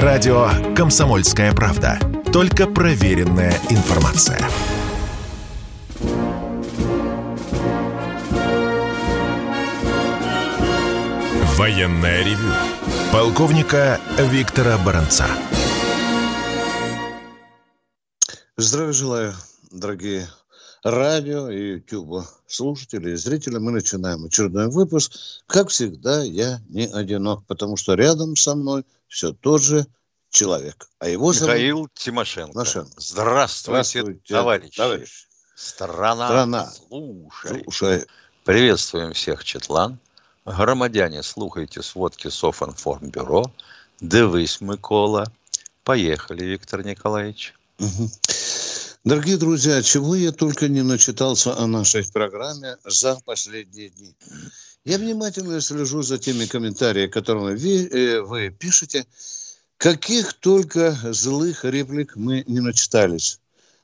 Радио «Комсомольская правда». Только проверенная информация. Военное ревю. Полковника Виктора Баранца. Здравия желаю, дорогие радио и YouTube слушатели и зрители. Мы начинаем очередной выпуск. Как всегда, я не одинок, потому что рядом со мной все тот же человек. А его Михаил зовут... Тимошенко. Тимошенко. Здравствуйте, Здравствуйте товарищи. товарищ. Страна, Страна. Слушай. слушай. Приветствуем всех, Четлан. Громадяне, слухайте сводки Софинформбюро. Дивись, Микола. Поехали, Виктор Николаевич. Угу. Дорогие друзья, чего я только не начитался о нашей программе за последние дни. Я внимательно слежу за теми комментариями, которые вы, э, вы пишете. Каких только злых реплик мы не начитались.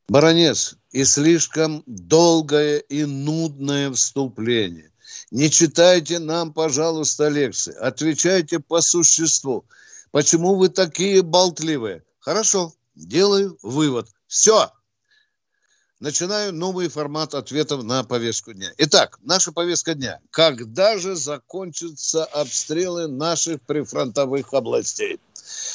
Баронец, и слишком долгое и нудное вступление. Не читайте нам, пожалуйста, лекции. Отвечайте по существу. Почему вы такие болтливые? Хорошо, делаю вывод. Все, начинаю новый формат ответов на повестку дня. Итак, наша повестка дня. Когда же закончатся обстрелы наших прифронтовых областей?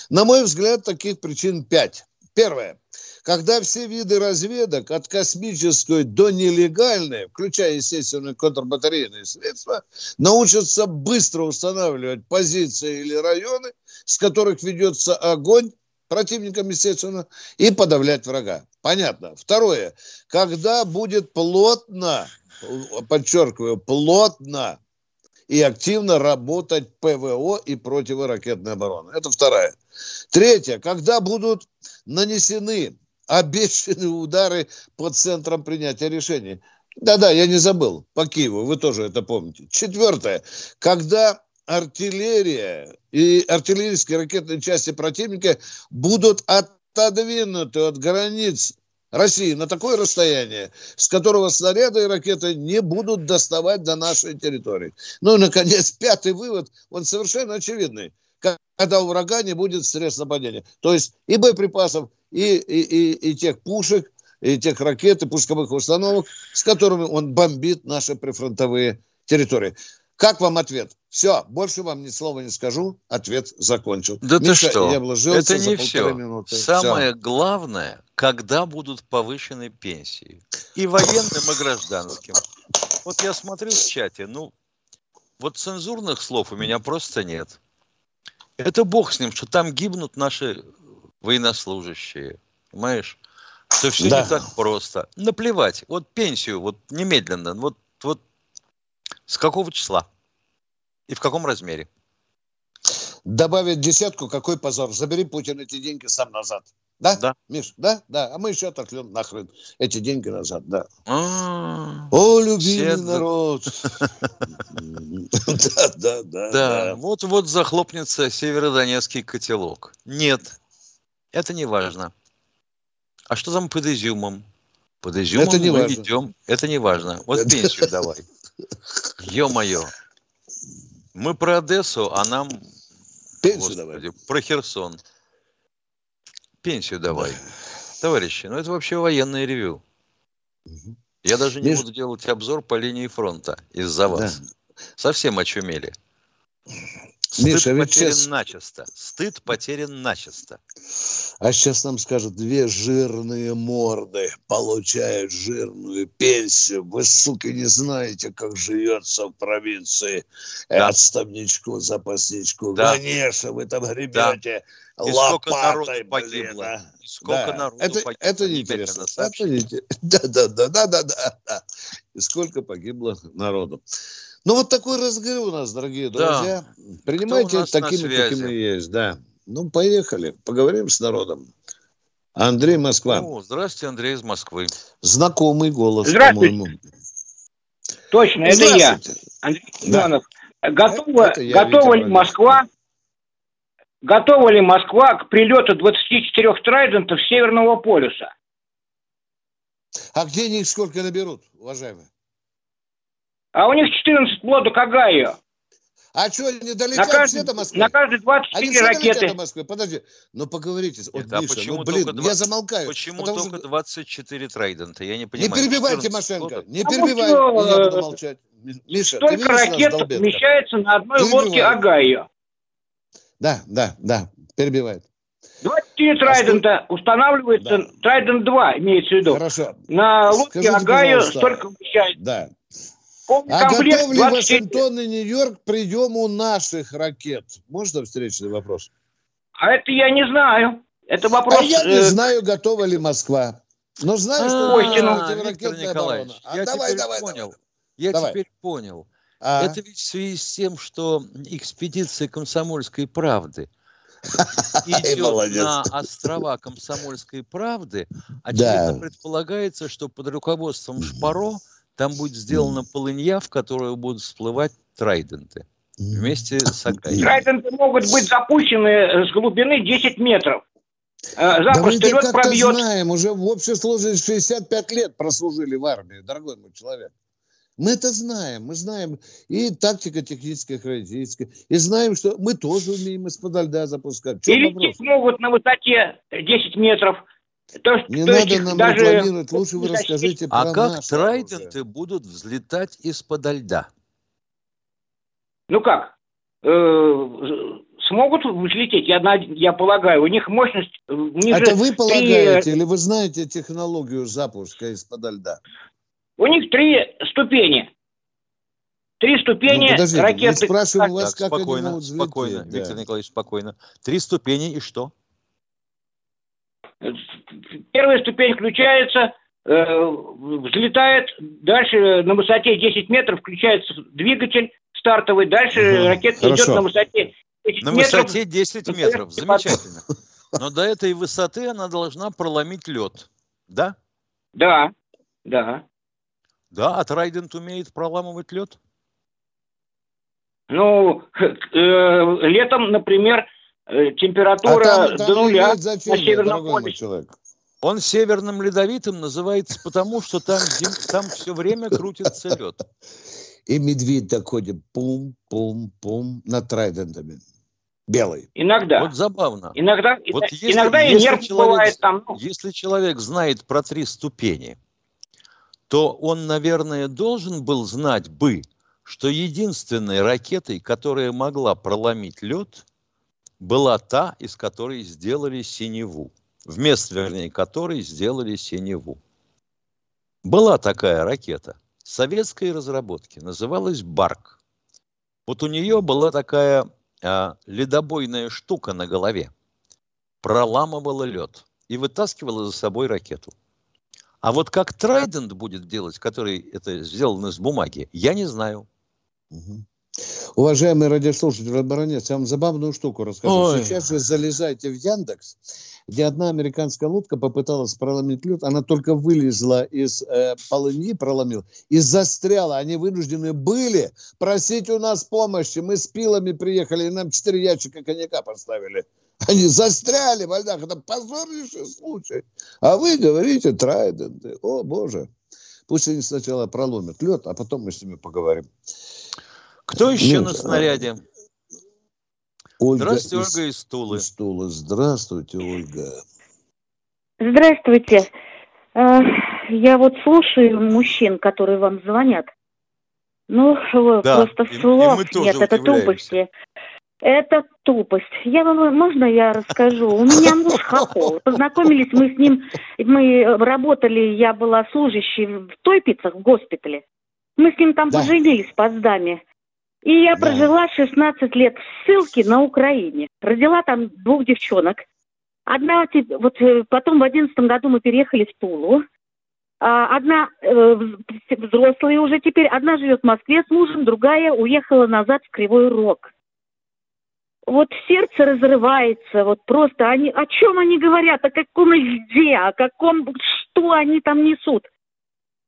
На мой взгляд, таких причин пять. Первое. Когда все виды разведок, от космической до нелегальной, включая, естественно, контрбатарейные средства, научатся быстро устанавливать позиции или районы, с которых ведется огонь противникам, естественно, и подавлять врага. Понятно. Второе. Когда будет плотно, подчеркиваю, плотно и активно работать ПВО и противоракетная оборона. Это вторая. Третье. Когда будут нанесены обещанные удары по центрам принятия решений. Да-да, я не забыл. По Киеву, вы тоже это помните. Четвертое. Когда артиллерия и артиллерийские ракетные части противника будут отодвинуты от границ России на такое расстояние, с которого снаряды и ракеты не будут доставать до нашей территории. Ну и, наконец, пятый вывод, он совершенно очевидный. Когда у врага не будет средств нападения. То есть и боеприпасов, и, и, и, и тех пушек, и тех ракет, и пусковых установок, с которыми он бомбит наши прифронтовые территории. Как вам ответ? Все, больше вам ни слова не скажу. Ответ закончил. Да Миша, ты что? Я Это не все. Минуты. Самое все. главное, когда будут повышены пенсии. И военным, и гражданским. Вот я смотрю в чате, ну, вот цензурных слов у меня просто нет. Это бог с ним, что там гибнут наши военнослужащие. Понимаешь? Что все да. не так просто. Наплевать. Вот пенсию, вот немедленно. Вот, вот с какого числа? И в каком размере? Добавить десятку, какой позор. Забери Путин эти деньги сам назад. Да? Да. Миш, да? Да. А мы еще отошлем нахрен эти деньги назад, да. А. О, любимый народ. Да, да, да. Да, вот-вот захлопнется Северодонецкий котелок. Нет, это не важно. А что там под изюмом? Под изюмом это не мы важно. ведем. Это не важно. Вот пенсию давай. Ё-моё. Мы про Одессу, а нам... Пенсию Господи, давай. Про Херсон. Пенсию давай. Товарищи, ну это вообще военное ревю. Я даже не Между... буду делать обзор по линии фронта из-за вас. Да. Совсем очумели. Стыд Миша, потерян сейчас... начисто. Стыд потерян начисто. А сейчас нам скажут, две жирные морды получают жирную пенсию. Вы, сука, не знаете, как живется в провинции. Да. Отставничку, запасничку. Да. Конечно, вы там гребете да. лопатой, блин. А. сколько да. народу это, погибло. Это неинтересно. Это не... Да, да, да, да, да, да. И сколько погибло народу. Ну, вот такой разговор у нас, дорогие друзья. Да. Принимайте такими, какими есть, да. Ну, поехали, поговорим с народом. Андрей Москва. О, здравствуйте, Андрей из Москвы. Знакомый голос, по-моему. Точно, это я. Андрей да. Готова, это я, готова ли Москва готова ли Москва к прилету 24 трайдентов Северного полюса? А где они их сколько наберут, уважаемые? А у них 14 плода Кагаю. А что, долетят на каждый, все до Москвы? На каждые 24 Они ракеты. до Москвы? Подожди, ну поговорите. Вот, Нет, Миша, почему ну, блин, 20... я замолкаю. Почему только что... 24 Трайдента? Я не понимаю. Не перебивай, Тимошенко, не перебивай, что, я буду молчать. Миша, Столько ты ракет вмещается на одной Перебивай. лодке Огайо. Да, да, да, перебивает. 24 Трайдента а устанавливается, да. Трайдент 2 имеется в виду. Хорошо. На лодке Скажите, Огайо столько вмещается. Да. Полный а готов ли 24... Вашингтон и Нью-Йорк к приему наших ракет? Можно встречный вопрос? А это я не знаю. Это вопрос... А я не э... знаю, готова ли Москва. Но знаю, что... Ой, Виктор Николаевич, а я давай, теперь давай, понял. Я теперь понял. А? Это ведь в связи с тем, что экспедиция комсомольской правды идет на острова комсомольской правды, очевидно предполагается, что под руководством Шпаро там будет сделана полынья, в которую будут всплывать трайденты вместе с Агаей. Трайденты могут быть запущены с глубины 10 метров. Э, запросто да лед пробьет. знаем, уже в общей сложности 65 лет прослужили в армии, дорогой мой человек. Мы это знаем, мы знаем и тактика техническая, характеристика, и знаем, что мы тоже умеем из-под льда запускать. и лететь могут на высоте 10 метров. То, Не то надо нам даже... рекламировать, лучше вы расскажите а про А как трайденты оружие. будут взлетать из-под льда? Ну как? Э, смогут взлететь, я, я полагаю. У них мощность... Ниже Это вы полагаете 3... или вы знаете технологию запуска из-под льда? У них три ступени. Три ступени ну, подождите, ракеты. Я спрашиваю вас, так, как спокойно, они взлететь, спокойно, да. Виктор Николаевич, спокойно. Три ступени и что? Первая ступень включается, э, взлетает, дальше на высоте 10 метров включается двигатель стартовый, дальше угу. ракета Хорошо. идет на высоте 10 на метров. На высоте 10 метров, замечательно. Но до этой высоты она должна проломить лед, да? Да, да. Да, а Трайдент умеет проламывать лед? Ну, э, летом, например, э, температура а там, там до нуля на Северном полюсе. Человек. Он северным ледовитым называется потому, что там, там все время крутится лед. И медведь доходит пум-пум-пум над Трайдентами. Белый. Иногда. Вот забавно. Иногда, вот если, иногда и нерв человек, бывает там. Ну. Если человек знает про три ступени, то он, наверное, должен был знать бы, что единственной ракетой, которая могла проломить лед, была та, из которой сделали синеву. Вместо, вернее, которой сделали синеву. Была такая ракета советской разработки, называлась «Барк». Вот у нее была такая а, ледобойная штука на голове, проламывала лед и вытаскивала за собой ракету. А вот как Трайдент будет делать, который это сделано из бумаги, я не знаю. Угу. Уважаемый радиослушатель Баранец, я вам забавную штуку расскажу. Ой. Сейчас же залезайте в Яндекс, где одна американская лодка попыталась проломить лед, она только вылезла из э, полыньи, проломила, и застряла. Они вынуждены были просить у нас помощи. Мы с пилами приехали, и нам четыре ящика коньяка поставили. Они застряли во льдах. Это позорнейший случай. А вы говорите трайденты. О, боже. Пусть они сначала проломят лед, а потом мы с ними поговорим. Кто еще ну, на снаряде? Ольга Здравствуйте, из, Ольга из Тулы. Из Тулы. Здравствуйте, Ольга. Здравствуйте. Э, я вот слушаю мужчин, которые вам звонят. Ну, да, просто слов и, и нет, это тупости. Это тупость. Я вам, можно я расскажу? У меня муж хохол. Познакомились мы с ним, мы работали, я была служащей в Тойпицах, в госпитале. Мы с ним там да. поженились в Потсдаме. И я да. прожила 16 лет в ссылке на Украине. Родила там двух девчонок. Одна, вот э, потом в одиннадцатом году мы переехали в Тулу. А, одна э, взрослая уже теперь, одна живет в Москве с мужем, другая уехала назад в Кривой Рог вот сердце разрывается, вот просто они, о чем они говорят, о каком льде, о каком, что они там несут.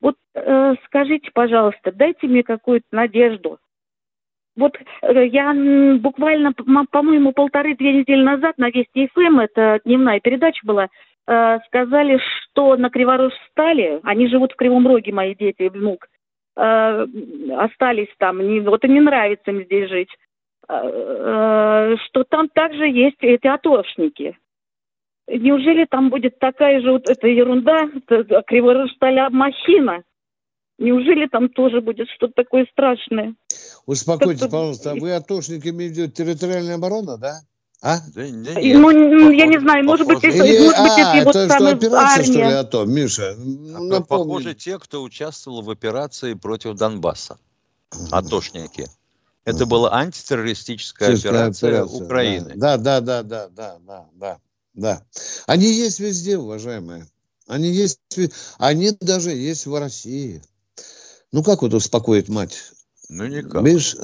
Вот э, скажите, пожалуйста, дайте мне какую-то надежду. Вот э, я буквально, по-моему, полторы-две недели назад на Вести ФМ, эм, это дневная передача была, э, сказали, что на Криворожстале, они живут в Кривом Роге, мои дети, внук, э, остались там, вот и не нравится им здесь жить что там также есть эти атошники. Неужели там будет такая же вот эта ерунда, криворожсталя махина? Неужели там тоже будет что-то такое страшное? Успокойтесь, пожалуйста, а вы атошники имеете территориальная оборона, да? А? Да, да нет, ну, похоже, я не знаю, может быть, это, Или, может быть, а, это, это что, операция, что ли, а то, Миша? Ну, похоже, те, кто участвовал в операции против Донбасса, атошники. Это была антитеррористическая операция, операция Украины. Да, да, да, да, да, да, да, да. Они есть везде, уважаемые. Они есть, они даже есть в России. Ну, как вот успокоить мать? Ну, никак. Видишь,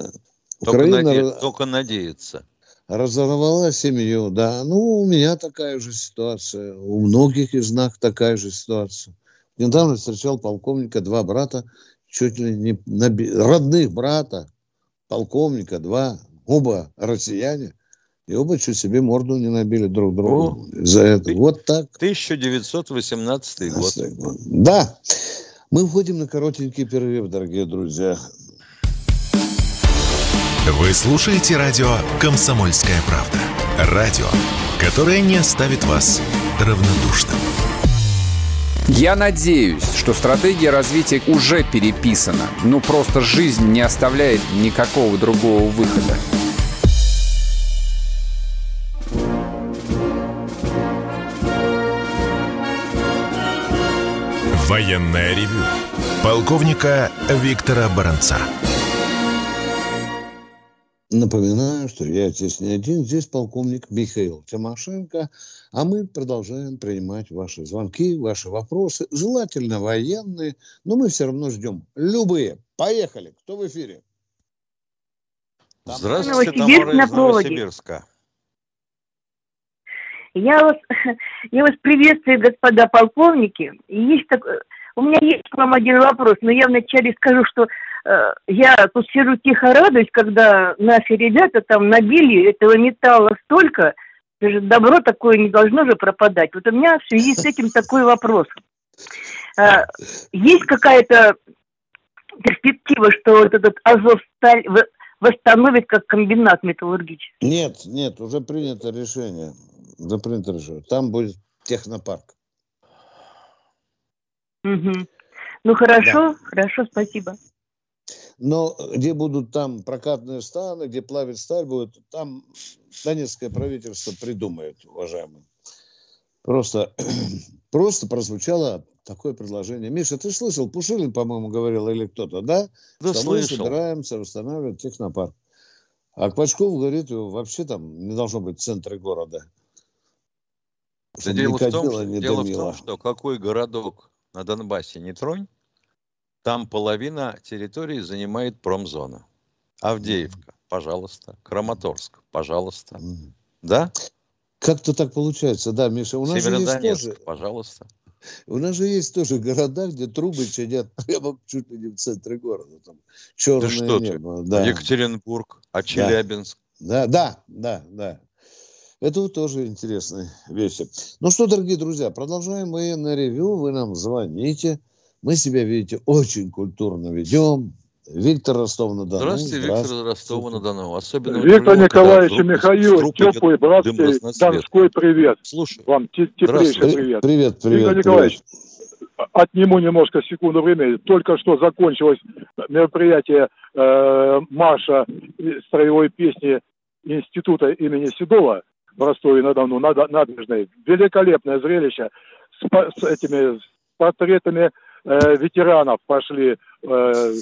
только, Украина... наде... только надеяться разорвала семью, да. Ну, у меня такая же ситуация, у многих из нас такая же ситуация. Недавно встречал полковника, два брата, чуть ли не наби... родных брата, полковника, два, оба россияне, и оба чуть себе морду не набили друг другу О, за это. Ты, вот так. 1918 год. Да. Мы входим на коротенький перерыв, дорогие друзья. Вы слушаете радио «Комсомольская правда». Радио, которое не оставит вас равнодушным. Я надеюсь, что стратегия развития уже переписана. Ну, просто жизнь не оставляет никакого другого выхода. Военная ревю. Полковника Виктора Баранца. Напоминаю, что я здесь не один, здесь полковник Михаил Тимошенко, а мы продолжаем принимать ваши звонки, ваши вопросы, желательно военные, но мы все равно ждем любые. Поехали, кто в эфире? Здравствуйте, Тамара из Новосибирска. Я вас, я вас приветствую, господа полковники. Есть так, у меня есть к вам один вопрос, но я вначале скажу, что Э, я тут сижу тихо радуюсь, когда наши ребята там набили этого металла столько, даже добро такое не должно же пропадать. Вот у меня в связи с этим такой вопрос. Э, есть какая-то перспектива, что вот этот Азовсталь восстановит как комбинат металлургический? Нет, нет, уже принято решение. Принято решение. Там будет технопарк. Угу. Ну хорошо, да. хорошо, спасибо. Но где будут там прокатные станы, где плавить сталь будет, там донецкое правительство придумает, уважаемые. Просто, просто прозвучало такое предложение. Миша, ты слышал, Пушилин, по-моему, говорил, или кто-то, да? Да, что слышал. мы собираемся восстанавливать технопарк. А Квачков говорит, вообще там не должно быть в центре города. Да дело, в том, дело в том, что какой городок на Донбассе не тронь, там половина территории занимает промзона. Авдеевка, пожалуйста. Краматорск, пожалуйста. Да? Как-то так получается, да, Миша. У нас же есть тоже... пожалуйста. У нас же есть тоже города, где трубы чадят прямо чуть ли не в центре города. Там черное да что небо. Ты? Да. Екатеринбург, а Челябинск. Да, да, да, да. Это вот тоже интересные вещи. Ну что, дорогие друзья, продолжаем военное ревю. Вы нам звоните. Мы себя, видите, очень культурно ведем. Виктор Ростов-на-Дону. Здравствуйте, Здравствуйте, Виктор Ростов-на-Дону. Особенно Виктор Николаевич и Михаил, теплый, братский, Донской привет. Слушай. Вам теплейший привет. Привет, привет. Виктор Николаевич, отниму немножко секунду времени. Только что закончилось мероприятие э, марша строевой песни Института имени Седова в Ростове-на-Дону, набережной. Великолепное зрелище с, с этими с портретами э, ветеранов пошли, э,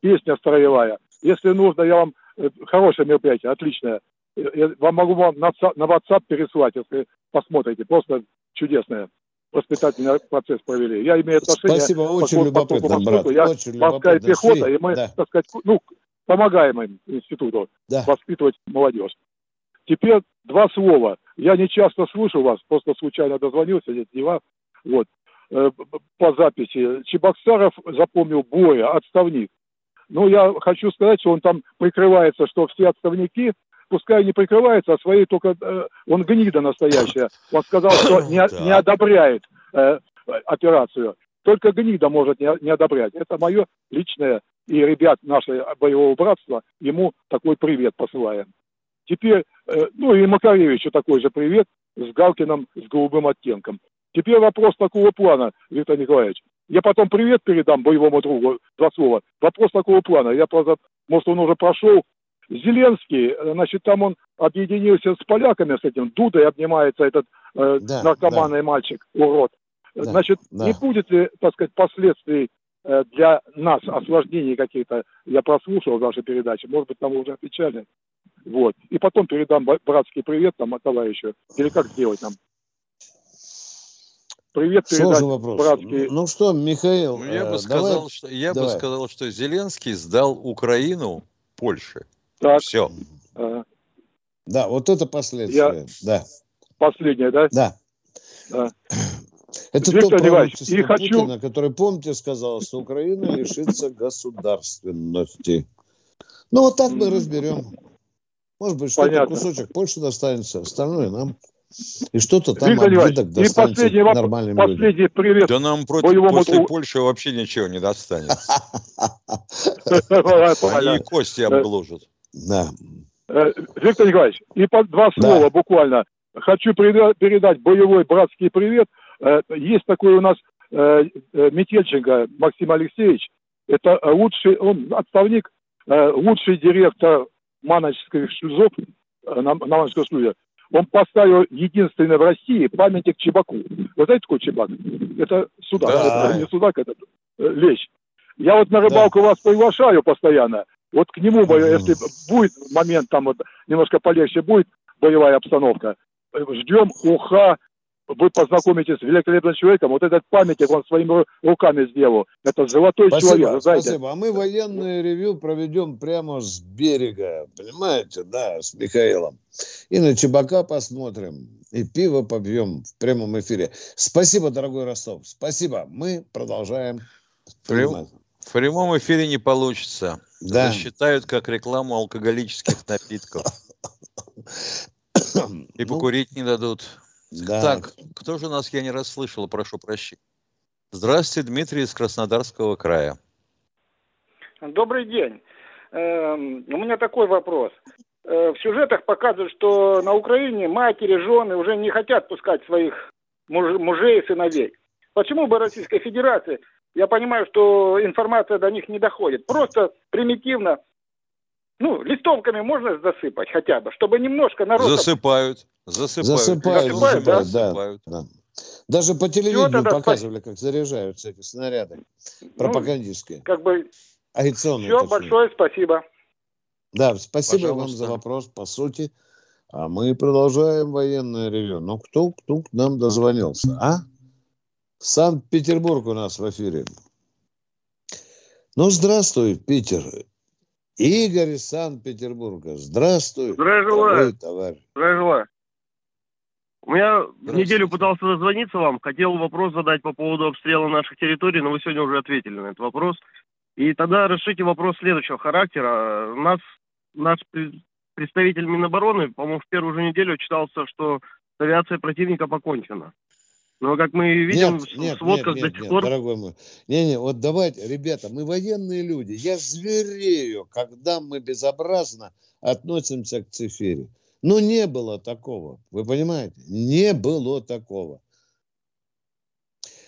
песня строевая. Если нужно, я вам э, хорошее мероприятие, отличное. Я вам могу вам на, на WhatsApp переслать, если посмотрите. Просто чудесное воспитательный процесс провели. Я имею отношение... Спасибо, очень любопытно, брат. Я очень морская пехота, и мы, да. так сказать, ну, помогаем им, институту, да. воспитывать молодежь. Теперь два слова. Я не часто слышу вас, просто случайно дозвонился, нет, не вас. Вот. Э, по записи. Чебоксаров запомнил Боя, отставник. Ну, я хочу сказать, что он там прикрывается, что все отставники, пускай не прикрывается, а своей только... Э, он гнида настоящая. Он сказал, что не, не одобряет э, операцию. Только гнида может не, не одобрять. Это мое личное и ребят нашего боевого братства ему такой привет посылаем. Теперь, э, ну и Макаревичу такой же привет с Галкиным с голубым оттенком. Теперь вопрос такого плана, Виктор Николаевич. Я потом привет передам боевому другу, два слова. Вопрос такого плана. Я просто, может, он уже прошел. Зеленский, э, значит, там он объединился с поляками, с этим Дудой обнимается этот э, да, наркоманный да. мальчик, урод. Да, значит, да. не будет ли, так сказать, последствий э, для нас осложнений каких-то? Я прослушал ваши передачи, может быть, там уже отвечали. Вот. И потом передам братский привет там от товарища. Или как сделать нам? Привет передать вопрос. братский. Ну что, Михаил, ну, я бы э, сказал, давай, что я давай. бы сказал, что Зеленский сдал Украину Польше. Так. Все. А. Да, вот это последствия. Я... Да. Последнее, да? Да. да. Это Виктор то Иванович, и хочу... Путина, который, помните, сказал, что Украина лишится государственности. Ну, вот так мы разберем. Может быть, что-то кусочек Польши достанется, остальное нам. И что-то там Виктор обидок достанется и последний нормальным вопрос, последний людям. привет. Да нам против, после тру... Польши вообще ничего не достанется. Они и кости обгложат. Да. Э, Виктор Николаевич, и два слова буквально. Хочу передать боевой братский привет. Э, есть такой у нас э, Метельченко Максим Алексеевич. Это лучший, он отставник, лучший директор Маночских шлюзов на Маночской службе он поставил единственный в России памятник Чебаку. Вы знаете, такой Чебак? Это судак, да. это не судак, это э, лещ. Я вот на рыбалку да. вас приглашаю постоянно. Вот к нему, если будет момент, там вот немножко полегче будет боевая обстановка, э, ждем уха вы познакомитесь с великолепным человеком. Вот этот памятник он своими руками сделал. Это золотой спасибо, человек, знаете. Спасибо. А мы военное ревю проведем прямо с берега, понимаете, да, с Михаилом. И на Чебака посмотрим, и пиво побьем в прямом эфире. Спасибо, дорогой Ростов. Спасибо. Мы продолжаем. Прям, в прямом эфире не получится. Да. считают как рекламу алкоголических напитков. И ну, покурить не дадут. Да. Так, кто же у нас, я не расслышал, прошу прощения. Здравствуйте, Дмитрий из Краснодарского края. Добрый день. Эм, у меня такой вопрос. Э, в сюжетах показывают, что на Украине матери, жены уже не хотят пускать своих муж, мужей и сыновей. Почему бы Российской Федерации, я понимаю, что информация до них не доходит, просто примитивно ну, листовками можно засыпать хотя бы, чтобы немножко народ... Засыпают. Засыпают. Засыпают, засыпают, да? засыпают. Да, да. Даже по телевидению показывали, как заряжаются эти снаряды ну, пропагандистские. Ну, как бы... Авиационные. Все, точнее. большое спасибо. Да, спасибо Пожалуйста. вам за вопрос, по сути. А мы продолжаем военное ревю. Ну, кто, кто к нам дозвонился, а? Санкт-Петербург у нас в эфире. Ну, здравствуй, Питер. Игорь из Санкт-Петербурга. Здравствуй. Здравия желаю. Товарищ. Здравия желаю. У меня неделю пытался дозвониться вам, хотел вопрос задать по поводу обстрела наших территорий, но вы сегодня уже ответили на этот вопрос. И тогда решите вопрос следующего характера. Нас, наш представитель Минобороны, по-моему, в первую же неделю читался, что с авиацией противника покончено. Но как мы видим нет, в нет, нет, нет, до сих нет, пор... дорогой мой. Не-не, вот давайте, ребята, мы военные люди. Я зверею, когда мы безобразно относимся к цифире. Ну, не было такого. Вы понимаете? Не было такого.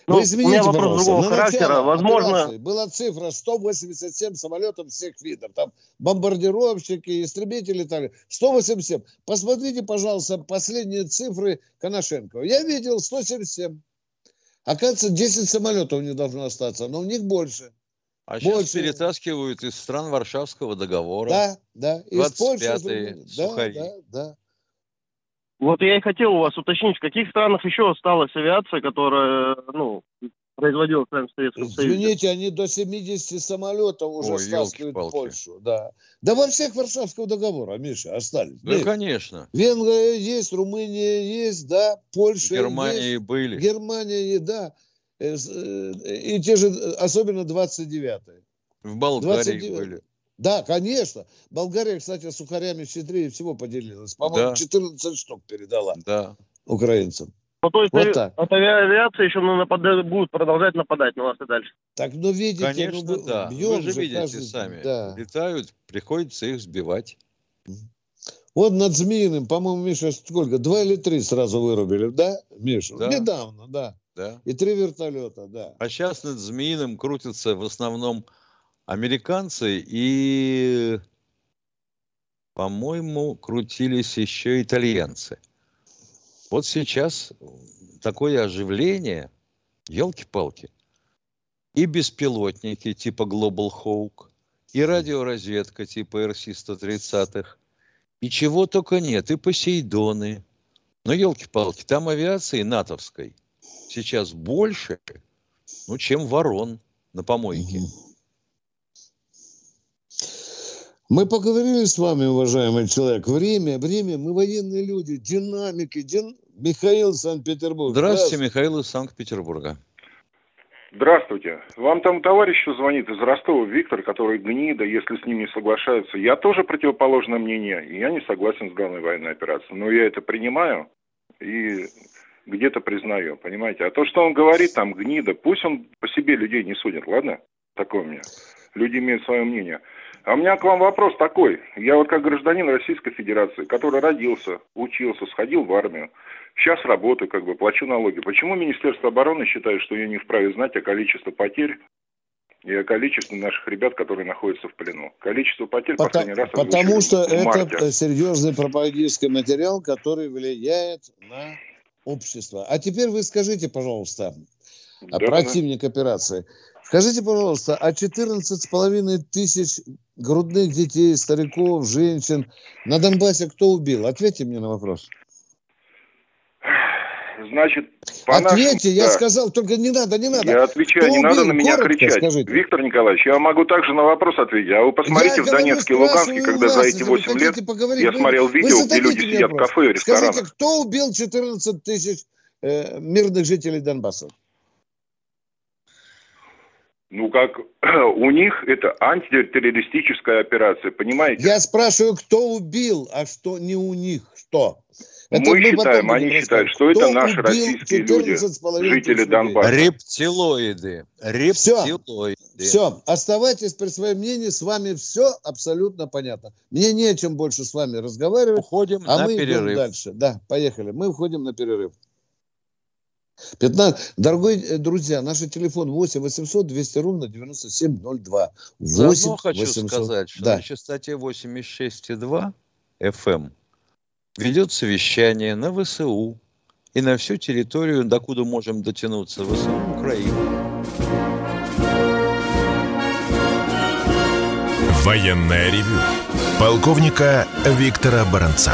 Ну, Вы извините, у меня вопрос другого характера. Возможно... Была цифра 187 самолетов всех видов. Там бомбардировщики, истребители летали. 187. Посмотрите, пожалуйста, последние цифры Коношенкова. Я видел 177. Оказывается, 10 самолетов не должно остаться, но у них больше. А больше. сейчас перетаскивают из стран Варшавского договора. Да, да. Из Польши. Да, да, да. Вот я и хотел у вас уточнить, в каких странах еще осталась авиация, которая, ну, производилась в Советском Союзе? Извините, они до 70 самолетов уже Ой, стаскивают в Польшу. Да. да во всех Варшавского договора, Миша, остались. Да, Миша. конечно. Венгрия есть, Румыния есть, да, Польша Германии есть. были. Германия, да. Э, э, и те же, особенно 29-е. В Болгарии 29 были. Да, конечно. Болгария, кстати, сухарями щедрее всего поделилась. По-моему, да. 14 штук передала да. украинцам. Ну, то есть вот так. от авиации еще ну, напад... будут продолжать нападать на вас и дальше. Так, ну видите, Конечно, ну, да. Вы же видите каждый... сами. Да. Летают, приходится их сбивать. Вот над Змеиным, по-моему, Миша, сколько? Два или три сразу вырубили, да, Миша? Да. Недавно, да. да. И три вертолета, да. А сейчас над Змеиным крутятся в основном американцы и, по-моему, крутились еще итальянцы. Вот сейчас такое оживление, елки-палки, и беспилотники типа Global Hawk, и радиоразведка типа RC-130, и чего только нет, и Посейдоны. Но елки-палки, там авиации натовской сейчас больше, ну, чем ворон на помойке. Мы поговорили с вами, уважаемый человек. Время, время, мы военные люди, динамики. Дин... Михаил Санкт-Петербург. Здравствуйте, Здравствуйте, Михаил из Санкт-Петербурга. Здравствуйте. Вам там товарищ звонит из Ростова, Виктор, который гнида, если с ним не соглашаются. Я тоже противоположное мнение, и я не согласен с главной военной операцией. Но я это принимаю и где-то признаю, понимаете. А то, что он говорит, там, гнида, пусть он по себе людей не судит, ладно? Такое у меня. Люди имеют свое мнение. А у меня к вам вопрос такой. Я вот как гражданин Российской Федерации, который родился, учился, сходил в армию, сейчас работаю, как бы плачу налоги. Почему Министерство обороны считает, что я не вправе знать о количестве потерь и о количестве наших ребят, которые находятся в плену. Количество потерь потому, последний раз Потому что это серьезный пропагандистский материал, который влияет на общество. А теперь вы скажите, пожалуйста, да, противник да. операции. Скажите, пожалуйста, а 14,5 тысяч грудных детей, стариков, женщин на Донбассе кто убил? Ответьте мне на вопрос. Значит, по Ответьте, нашим, я да. сказал, только не надо, не надо. Я отвечаю, Кто не убил? надо на меня Коротко кричать. Скажите. Виктор Николаевич, я могу также на вопрос ответить. А вы посмотрите я в Донецке и Луганске, когда вас, за эти 8 лет поговорить, я смотрел вы, видео, вы где люди сидят вопрос. в кафе и ресторанах. Скажите, кто убил 14 тысяч э, мирных жителей Донбасса? Ну, как у них это антитеррористическая операция, понимаете? Я спрашиваю, кто убил, а что не у них, что? Это мы считаем, они считают, что это наши российские люди, жители Донбасса. Рептилоиды. Рептилоиды. Все, все, оставайтесь при своем мнении, с вами все абсолютно понятно. Мне не о чем больше с вами разговаривать. Уходим а на мы перерыв. идем дальше. Да, поехали. Мы уходим на перерыв. 15. Дорогие э, друзья, наш телефон 8 800 200 ровно 9702. 8 Заодно хочу 800. сказать, что да. на частоте 86,2 FM ведет совещание на ВСУ и на всю территорию, докуда можем дотянуться, ВСУ Украины. Военная ревю. Полковника Виктора Баранца.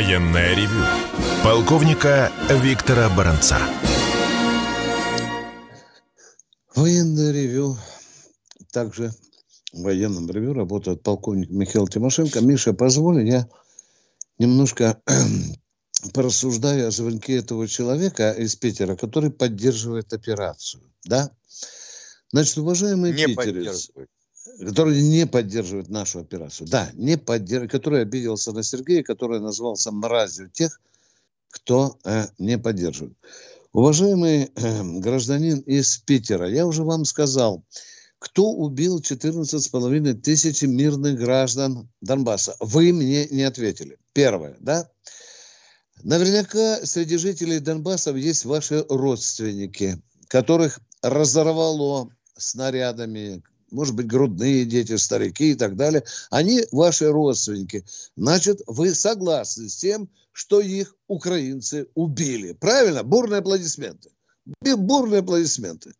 Военная ревю. Полковника Виктора Баранца. Военное ревю. Также в военном ревю работает полковник Михаил Тимошенко. Миша, позволь, я немножко порассуждаю о звонке этого человека из Питера, который поддерживает операцию. Да? Значит, уважаемые не питерец, который не поддерживает нашу операцию. Да, не поддерживает, который обиделся на Сергея, который назвался мразью тех, кто э, не поддерживает. Уважаемый э, гражданин из Питера, я уже вам сказал, кто убил 14,5 тысяч мирных граждан Донбасса? Вы мне не ответили. Первое, да? Наверняка среди жителей Донбасса есть ваши родственники, которых разорвало снарядами, может быть, грудные дети, старики и так далее, они ваши родственники. Значит, вы согласны с тем, что их украинцы убили. Правильно? Бурные аплодисменты. Бурные аплодисменты.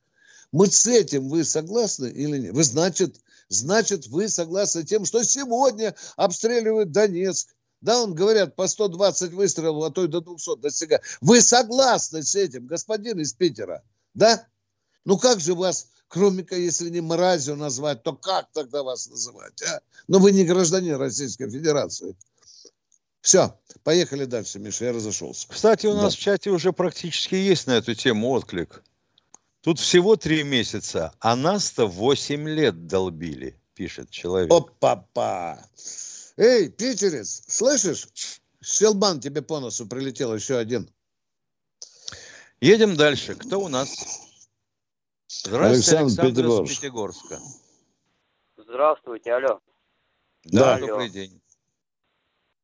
Мы с этим вы согласны или нет? Вы, значит, значит, вы согласны с тем, что сегодня обстреливают Донецк, Да, он говорят, по 120 выстрелов, а то и до 200 достигает. Вы согласны с этим, господин из Питера? Да? Ну как же вас, кроме как, если не мразью назвать, то как тогда вас называть? А? Но ну, вы не гражданин Российской Федерации. Все, поехали дальше, Миша, я разошелся. Кстати, у нас да. в чате уже практически есть на эту тему отклик. Тут всего три месяца, а нас-то восемь лет долбили, пишет человек. Опа-па! Эй, питерец, слышишь? Селбан тебе по носу прилетел еще один. Едем дальше. Кто у нас? Здравствуйте, Александр, Александр из Пятигорска. Здравствуйте, алло. Да, алло. добрый день.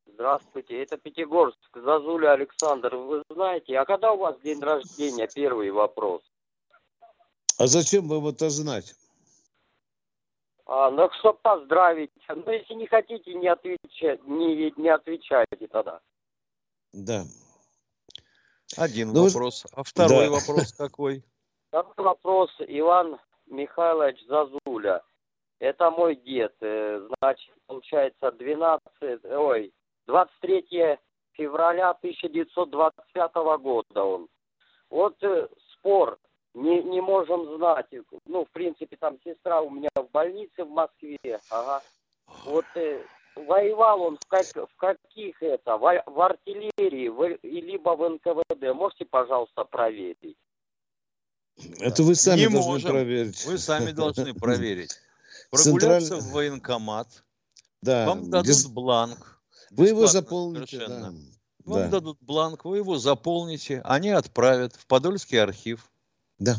Здравствуйте, это Пятигорск, Зазуля Александр. Вы знаете, а когда у вас день рождения? Первый вопрос. А зачем вам это знать? А, ну, чтобы поздравить. Но если не хотите, не отвечайте, не, не отвечайте тогда. Да. Один ну, вопрос. А второй да. вопрос какой? Второй вопрос. Иван Михайлович Зазуля. Это мой дед. Э, значит, получается 12, ой, 23 февраля 1925 года он. Вот э, спор, не, не можем знать. Ну, в принципе, там сестра у меня в больнице в Москве, ага. Вот э, воевал он в, как, в каких это, в, в артиллерии, в, либо в НКВД. Можете, пожалуйста, проверить? Это вы сами не должны можем. проверить. Вы сами должны проверить. Прогуляться Централь... в военкомат. Да. Вам дадут Без... бланк вы его заполните. Да. Вам да. дадут бланк, вы его заполните, они отправят в Подольский архив. Да.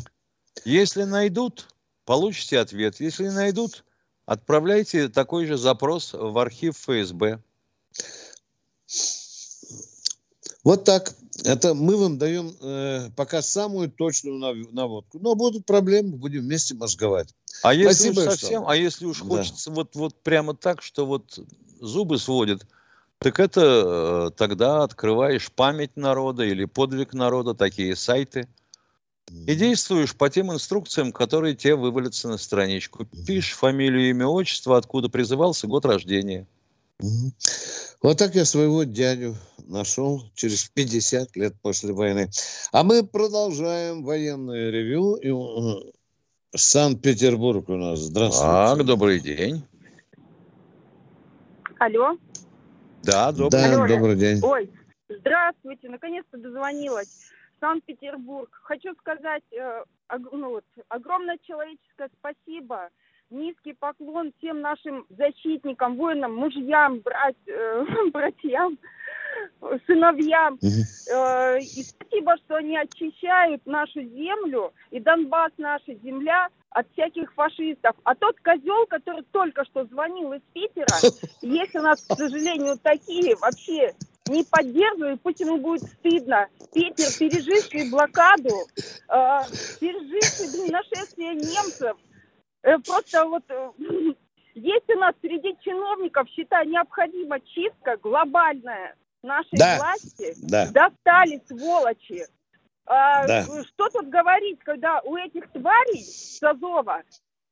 Если найдут, получите ответ. Если не найдут, отправляйте такой же запрос в архив ФСБ. Вот так. Это мы вам даем э, пока самую точную наводку. Но будут проблемы, будем вместе мозговать. А если Спасибо, уж совсем, что... а если уж да. хочется вот, вот прямо так, что вот зубы сводит, так это э, тогда открываешь память народа или подвиг народа, такие сайты, и действуешь по тем инструкциям, которые тебе вывалятся на страничку. Пишешь фамилию, имя, отчество, откуда призывался, год рождения. Вот так я своего дядю нашел через 50 лет после войны. А мы продолжаем военное ревю. И э, Санкт-Петербург у нас. Здравствуйте. Так, добрый день. Алло. Да, добрый, да, добрый день. Ой, здравствуйте, наконец-то дозвонилась. Санкт-Петербург. Хочу сказать э, ну, вот, огромное человеческое спасибо, низкий поклон всем нашим защитникам, воинам, мужьям, брать, э, братьям, сыновьям. Э, и спасибо, что они очищают нашу землю и Донбасс, наша земля от всяких фашистов. А тот козел, который только что звонил из Питера, если у нас, к сожалению, такие вообще не поддерживают, пусть ему будет стыдно. Питер, переживший блокаду, э, переживший нашествие немцев, просто вот э, есть у нас среди чиновников, считаю, необходима чистка глобальная нашей да. власти. Да. Достали сволочи. А, да. Что тут говорить, когда у этих тварей с Азова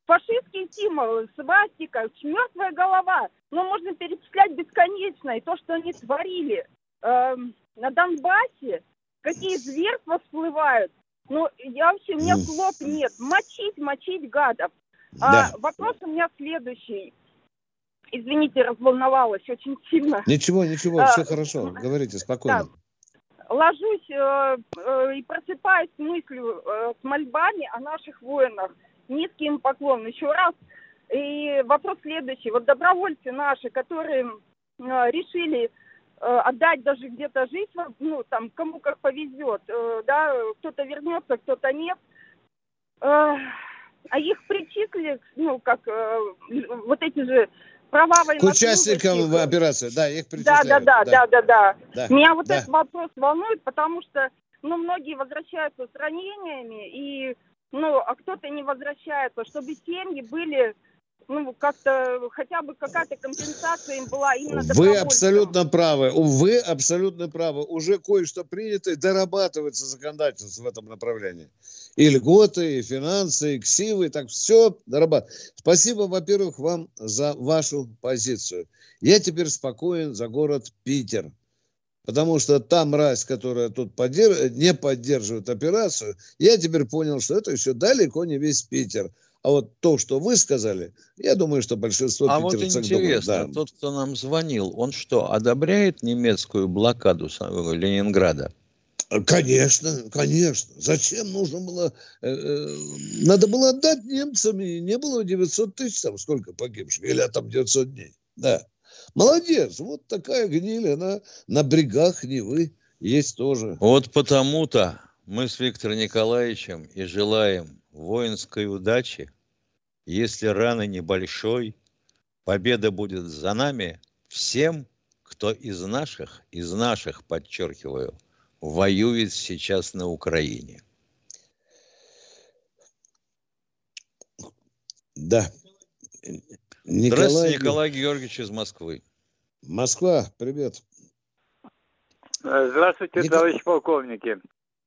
фашистские символы, свастика, мертвая голова. Ну, можно перечислять бесконечно. И то, что они творили э, на Донбассе, какие зверства всплывают. Ну, я вообще, у меня слов нет. Мочить, мочить гадов. А да. А, вопрос у меня следующий. Извините, разволновалась очень сильно. Ничего, ничего, а, все хорошо. Говорите спокойно. Да ложусь э, э, и просыпаюсь с мыслью, э, с мольбами о наших воинах. Низкий им поклон еще раз. И вопрос следующий. Вот добровольцы наши, которые э, решили э, отдать даже где-то жизнь, ну, там, кому как повезет, э, да, кто-то вернется, кто-то нет. А их причислили, ну, как э, вот эти же права К участникам операции, да, их да, да, да, да, да, да, да. Меня вот да. этот вопрос волнует, потому что, ну, многие возвращаются с ранениями, и, ну, а кто-то не возвращается, чтобы семьи были ну, как-то хотя бы какая-то компенсация им была именно Вы абсолютно правы. Вы абсолютно правы. Уже кое-что принято и дорабатывается законодательство в этом направлении. И льготы, и финансы, и ксивы, так все дорабатывать. Спасибо, во-первых, вам за вашу позицию. Я теперь спокоен за город Питер. Потому что та мразь, которая тут поддерж... не поддерживает операцию, я теперь понял, что это еще далеко не весь Питер. А вот то, что вы сказали, я думаю, что большинство а. А вот интересно, думают, да. тот, кто нам звонил, он что, одобряет немецкую блокаду Ленинграда? Конечно, конечно. Зачем нужно было... Э, э, надо было отдать немцам, и не было 900 тысяч, там сколько погибших, или там 900 дней. Да. Молодец, вот такая гниль, она на брегах Невы есть тоже. Вот потому-то мы с Виктором Николаевичем и желаем воинской удачи. Если раны небольшой, победа будет за нами всем, кто из наших, из наших, подчеркиваю, воюет сейчас на Украине. Да, Николай... Здравствуйте, Николай Георгиевич из Москвы. Москва, привет. Здравствуйте, Ник... товарищ полковники.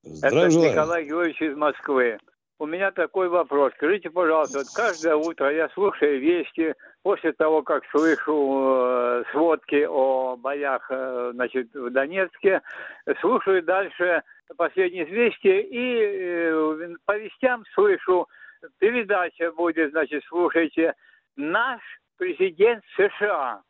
Здравствуйте, Это Николай Георгиевич из Москвы. У меня такой вопрос. Скажите, пожалуйста, вот каждое утро я слушаю вести, после того, как слышу э, сводки о боях э, значит, в Донецке, слушаю дальше последние известия и э, по вестям слышу, передача будет, значит, слушайте, наш президент США.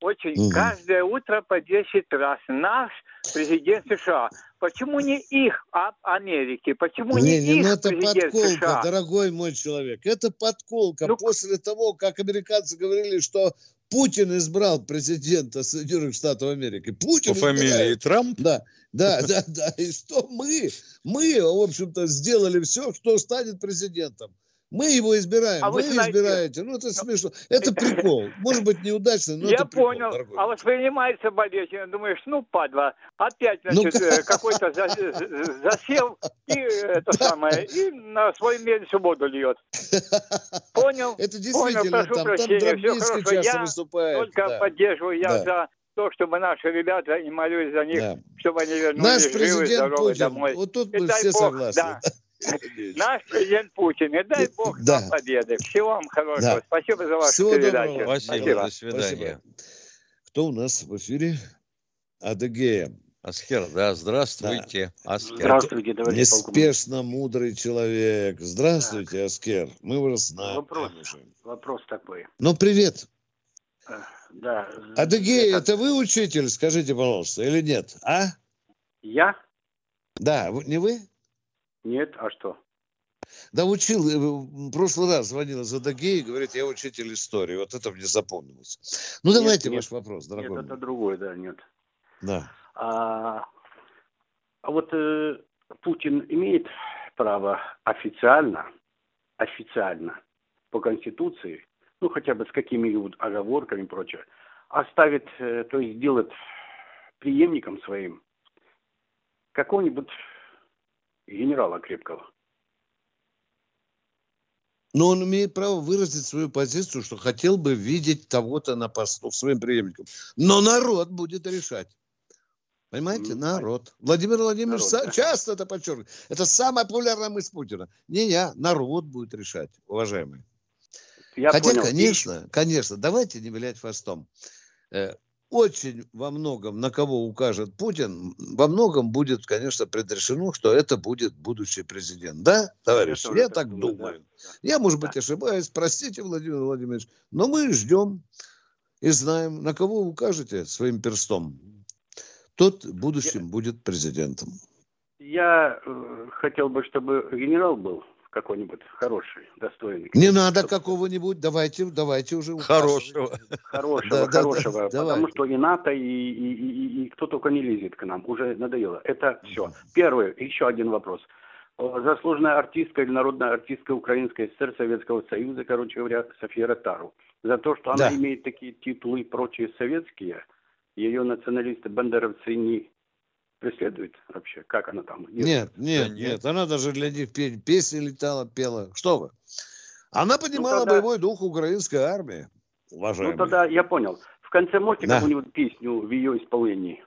Очень. Угу. Каждое утро по 10 раз. Наш президент США. Почему не их, а Америки? Почему не, не, не их ну это президент подколка, США? дорогой мой человек. Это подколка. Ну, После того, как американцы говорили, что Путин избрал президента Соединенных Штатов Америки. Путин По избирает. фамилии Трамп? Да, да, да, да. И что мы, мы, в общем-то, сделали все, что станет президентом. Мы его избираем, а вы, вы избираете. Ну, это смешно. Это прикол. Может быть, неудачно, но Я это прикол, понял. Дорогой. А воспринимается болезнь. Думаешь, ну, падла. Опять, ну, значит, ну, какой-то засел и это самое, и на свой меньшую воду льет. Понял? Это действительно прошу прощения. Все хорошо. Я только поддерживаю. Я за то, чтобы наши ребята, и молюсь за них, да. чтобы они вернулись Наш живы, здоровы Путин. домой. Вот тут и мы все Бог, согласны. Да. Наш президент Путин. И дай Бог да. нам победы. Всего вам хорошего. Да. Спасибо за вашу Всего передачу. Доброго. Спасибо. Спасибо. До свидания. Спасибо. Кто у нас в эфире? Адыгея. Аскер, да, здравствуйте, да. Аскер. Здравствуйте, товарищ Неспешно мудрый человек. Здравствуйте, так. Аскер. Мы вас знаем. Вопрос, вопрос такой. Ну, привет. Э, да. Адыгея, это вы учитель, скажите, пожалуйста, или нет, а? Я? Да, не вы? Нет, а что? Да учил, э, в прошлый раз звонил из Адыгеи, говорит, я учитель истории. Вот это мне запомнилось. Ну, нет, давайте нет, ваш вопрос, дорогой. Нет, это другой, да, нет. Да. А, а вот э, Путин имеет право официально, официально по Конституции, ну, хотя бы с какими-нибудь оговорками и прочее, оставить, э, то есть сделать преемником своим какого-нибудь генерала крепкого. Но он имеет право выразить свою позицию, что хотел бы видеть того-то на посту своим преемником. Но народ будет решать. Понимаете? Народ. Владимир Владимирович народ, да. часто это подчеркивает. Это самая популярная мысль Путина. Не я, народ будет решать, уважаемые. Я Хотя, понял. конечно, конечно, давайте не вилять хвостом. Очень во многом, на кого укажет Путин, во многом будет, конечно, предрешено, что это будет будущий президент. Да, товарищ? Я, я так думаю. думаю. Да. Я, может быть, ошибаюсь. Простите, Владимир Владимирович. Но мы ждем и знаем, на кого укажете своим перстом. Тот в будущем я, будет президентом. Я э, хотел бы, чтобы генерал был какой-нибудь хороший, достойный. Не надо чтобы... какого-нибудь, давайте, давайте уже. Хорошего. Хорошего, да, хорошего. Да, потому давай. что и НАТО, и, и, и, и кто только не лезет к нам. Уже надоело. Это все. Первый, еще один вопрос. Заслуженная артистка или народная артистка Украинской ССР Советского Союза, короче говоря, София Ротару. За то, что она да. имеет такие титулы и прочие советские, ее националисты, бандеровцы не преследует вообще? Как она там? Нет, нет, нет, нет. Она даже для них песни летала, пела. Что вы? Она понимала ну, тогда... боевой дух украинской армии, уважаемый. Ну тогда я понял. В конце можете да. какую-нибудь песню в ее исполнении?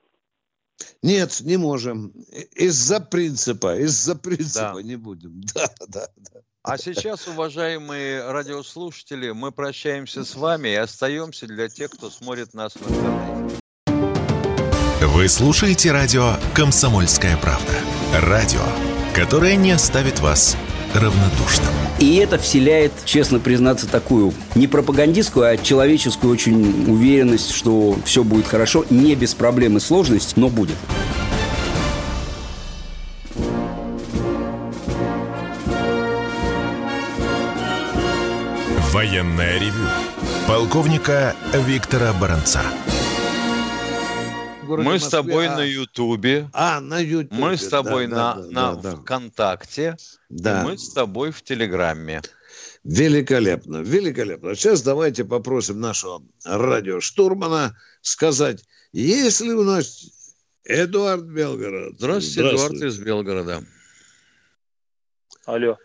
Нет, не можем. Из-за принципа, из-за принципа да. не будем. Да, да, да. А сейчас, уважаемые радиослушатели, мы прощаемся с вами и остаемся для тех, кто смотрит нас в интернете. Вы слушаете радио «Комсомольская правда». Радио, которое не оставит вас равнодушным. И это вселяет, честно признаться, такую не пропагандистскую, а человеческую очень уверенность, что все будет хорошо, не без проблем и сложностей, но будет. Военная ревю. Полковника Виктора Баранца городе Мы Москве, с тобой а... на Ютубе. А, на Ютубе. Мы с тобой да, на, да, на да, ВКонтакте. Да. И мы с тобой в Телеграмме. Великолепно, великолепно. Сейчас давайте попросим нашего радиоштурмана сказать, есть ли у нас Эдуард Белгород. Здравствуйте, здравствуйте. Эдуард из Белгорода. Алло.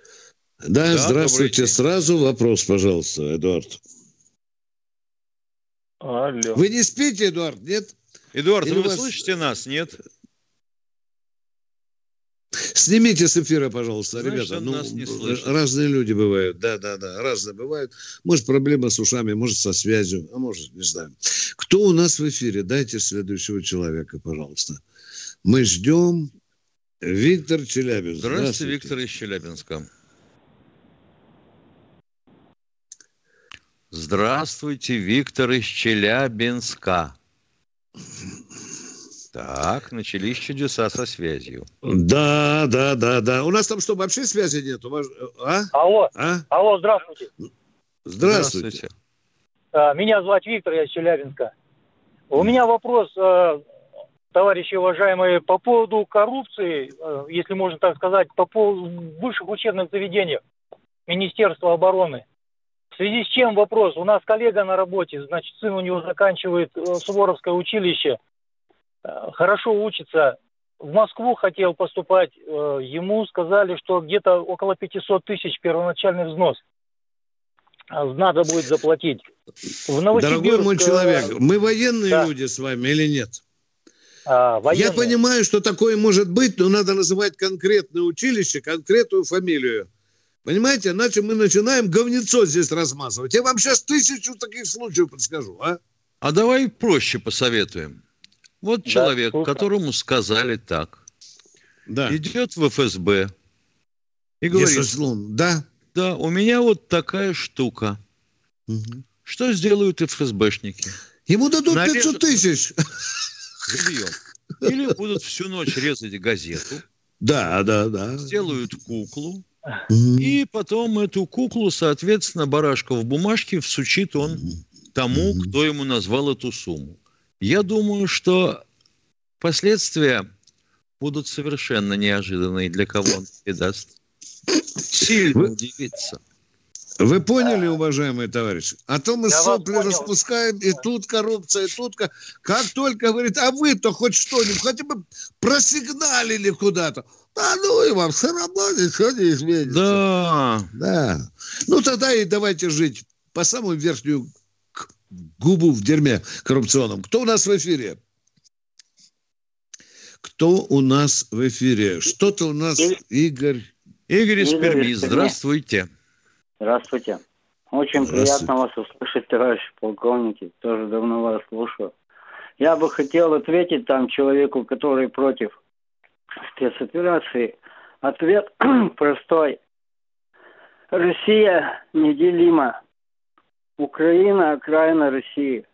Да, да здравствуйте. Сразу вопрос, пожалуйста, Эдуард. Алло. Вы не спите, Эдуард, нет? Эдуард, Или вы вас... слышите нас, нет? Снимите с эфира, пожалуйста, Значит, ребята. Ну, нас не разные люди бывают. Да, да, да, разные бывают. Может, проблема с ушами, может, со связью, а может, не знаю. Кто у нас в эфире? Дайте следующего человека, пожалуйста. Мы ждем. Виктор Челябинск. Здравствуйте, Здравствуйте. Виктор из Челябинска. Здравствуйте, Виктор из Челябинска. Так, начались чудеса со связью. Да, да, да, да. У нас там что, вообще связи нет? А? Алло, а? алло, здравствуйте. Здравствуйте. здравствуйте. А, меня зовут Виктор, я из Челябинска. У меня вопрос, э, товарищи уважаемые, по поводу коррупции, э, если можно так сказать, по поводу высших учебных заведений Министерства обороны. В связи с чем вопрос? У нас коллега на работе, значит, сын у него заканчивает э, Суворовское училище, э, хорошо учится. В Москву хотел поступать, э, ему сказали, что где-то около 500 тысяч первоначальный взнос надо будет заплатить. В Дорогой мой человек, мы военные да. люди с вами или нет? А, Я понимаю, что такое может быть, но надо называть конкретное училище, конкретную фамилию. Понимаете, иначе мы начинаем говнецо здесь размазывать. Я вам сейчас тысячу таких случаев подскажу, а? А давай проще посоветуем. Вот да, человек, сколько? которому сказали так, да. идет в ФСБ и говорит, Ешеслун, да? да, у меня вот такая штука. Угу. Что сделают ФСБшники? Ему дадут Нарежут 500 тысяч. Живьем. Или будут всю ночь резать газету. Да, да, да. Сделают куклу и потом эту куклу, соответственно, барашка в бумажке всучит он тому, кто ему назвал эту сумму. Я думаю, что последствия будут совершенно неожиданные для кого он передаст. Сильно Вы... удивится. Вы поняли, уважаемые товарищи? А то мы Я сопли распускаем, и тут коррупция, и тут... Как только говорит, а вы-то хоть что-нибудь, хотя бы просигналили куда-то. Да ну и вам все равно ничего не изменится. Да. Да. Ну тогда и давайте жить по самую верхнюю губу в дерьме коррупционном. Кто у нас в эфире? Кто у нас в эфире? Что-то у нас Игорь. Игорь из Перми. Здравствуйте. Здравствуйте. Очень приятно вас услышать, товарищ полковники. Тоже давно вас слушаю. Я бы хотел ответить там человеку, который против спецоперации. Ответ простой. Россия неделима. Украина – окраина России.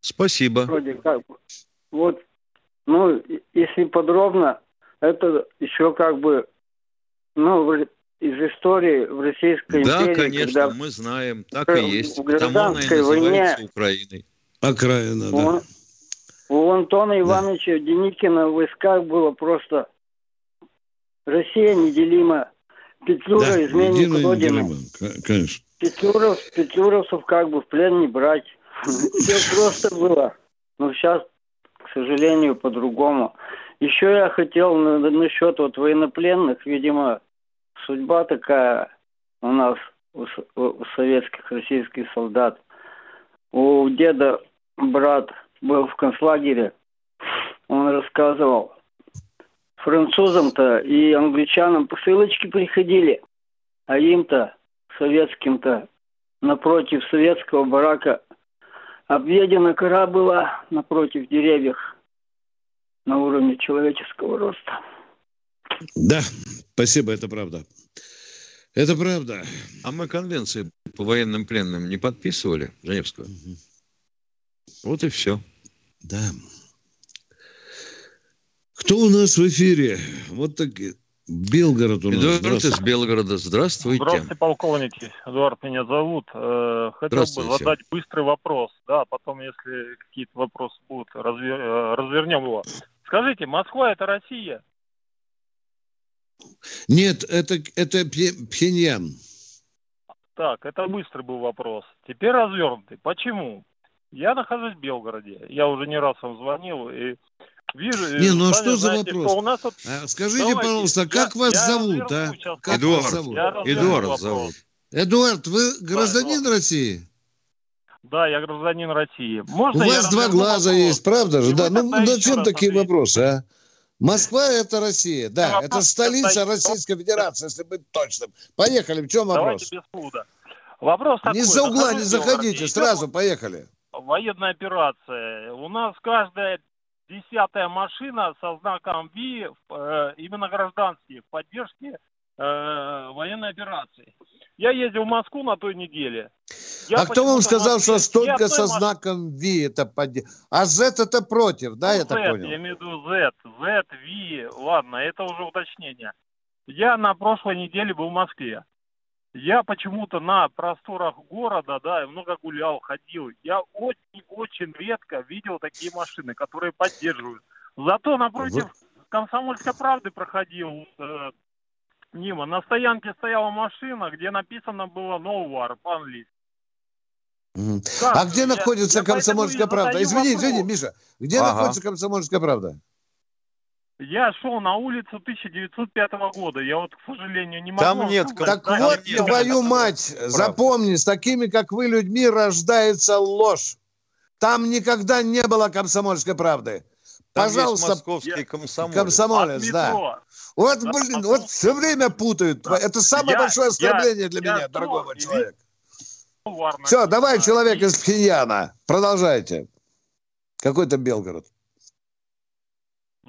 Спасибо. Вроде как. Вот, ну, если подробно, это еще как бы, ну, из истории в Российской да, империи. Да, конечно, когда мы знаем, так и есть. В гражданской войне Украиной. Окраина, да. У Антона Ивановича да. Деникина в войсках было просто Россия неделима. Петлюра да, изменник Родины. Конечно. Петлюров, Петлюровцев как бы в плен не брать. Все просто было. Но сейчас, к сожалению, по-другому. Еще я хотел насчет вот военнопленных, видимо, судьба такая у нас, у, у советских, российских солдат. У деда брат был в концлагере он рассказывал. Французам-то и англичанам посылочки приходили, а им-то, советским-то, напротив советского барака объедена кора была напротив деревьев на уровне человеческого роста. Да, спасибо, это правда. Это правда. А мы конвенции по военным пленным не подписывали, Женевскую? Угу. Вот и все. Да. Кто у нас в эфире? Вот так Белгород у нас. Эдуард из Белгорода. Здравствуйте. Здравствуйте, полковники. Эдуард меня зовут. Э, хотел бы задать быстрый вопрос. Да, потом, если какие-то вопросы будут, развер... Э, развернем его. Скажите, Москва это Россия? Нет, это, это Пхеньян. Так, это быстрый был вопрос. Теперь развернутый. Почему? Я нахожусь в Белгороде. Я уже не раз вам звонил и вижу... Не, ну а что за вопрос? у нас вот... а, скажите, Давайте, пожалуйста, как я, вас я зовут, а? Как Эдуард. Вас зовут? Эдуард зовут. Эдуард, вы гражданин да, России? Да, я гражданин России. Можно У вас два глаза вопрос? есть, правда же? И да. Ну, зачем такие ответить? вопросы, а? Москва – это Россия, да, это столица Российской Федерации, если быть точным. Поехали, в чем вопрос? Давайте без фуда. Вопрос такой. Не за угла не заходите, сразу поехали. Военная операция. У нас каждая десятая машина со знаком ВИ, э, именно гражданские, в поддержке э, военной операции. Я ездил в Москву на той неделе. Я а кто вам сказал, Москве... что столько со маш... знаком V это под... А Z это против, да, ну, я Z, так понял? Я имею в виду Z, Z, V, ладно, это уже уточнение. Я на прошлой неделе был в Москве. Я почему-то на просторах города, да, много гулял, ходил. Я очень-очень редко видел такие машины, которые поддерживают. Зато напротив Вы... Комсомольской правды проходил э, мимо. На стоянке стояла машина, где написано было «No War» по-английски. Как? А где я, находится я комсомольская правда? Извини, вопрос. извини, Миша. Где ага. находится комсомольская правда? Я шел на улицу 1905 года. Я вот, к сожалению, не могу... Там нет... Так там вот, нет, твою мать, правда. запомни, с такими, как вы, людьми рождается ложь. Там никогда не было комсомольской правды. Там Пожалуйста, московский комсомолец. Комсомолец, да. Вот, блин, вот все время путают. Это самое я, большое оскорбление я, для я меня, дорогой мой человек. Все, давай, человек из Пхеньяна. Продолжайте. Какой-то Белгород.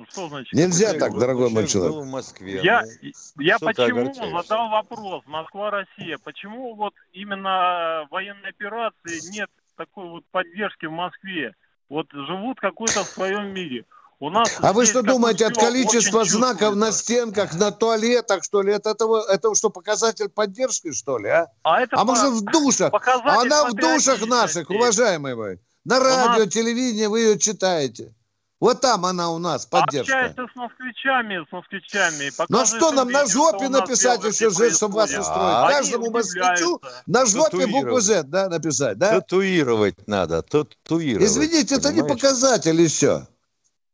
Ну, что значит? Нельзя так, дорогой мой человек. Был в Москве. Я, ну, я почему задал вопрос, Москва-Россия, почему вот именно военной операции нет такой вот поддержки в Москве? Вот живут какой-то в своем мире. У нас а вы что думаете, от количества знаков на стенках, на туалетах, что ли, это, этого, это что, показатель поддержки, что ли, а? А, это а по... может в душах? Она в душах наших, уважаемые вы. На радио, нас... телевидении вы ее читаете. Вот там она у нас, поддержка. Общается с москвичами, с москвичами. Ну а что нам на жопе написать еще же, чтобы вас устроить? А, Каждому москвичу на жопе букву Z, да, написать, да? Татуировать надо, татуировать. Извините, это не показатель еще.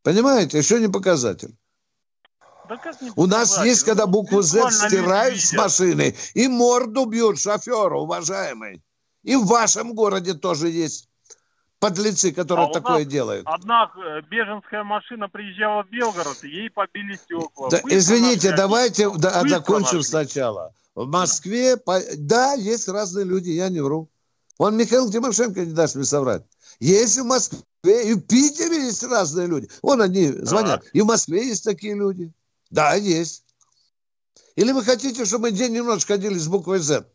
Понимаете, еще не показатель. Да не У нас есть, когда ну, букву Z стирают с машины и морду бьют шоферу, уважаемый. И в вашем городе тоже есть подлецы, которые а такое делают. Одна э, беженская машина приезжала в Белгород, и ей побили стекла. Да, извините, давайте да, закончим сначала. В Москве, по... да, есть разные люди, я не вру. Он Михаил Тимошенко не даст мне соврать. Есть в Москве, и в Питере есть разные люди. Вон они звонят. Так. И в Москве есть такие люди. Да, есть. Или вы хотите, чтобы мы день и ночь ходили с буквой Z?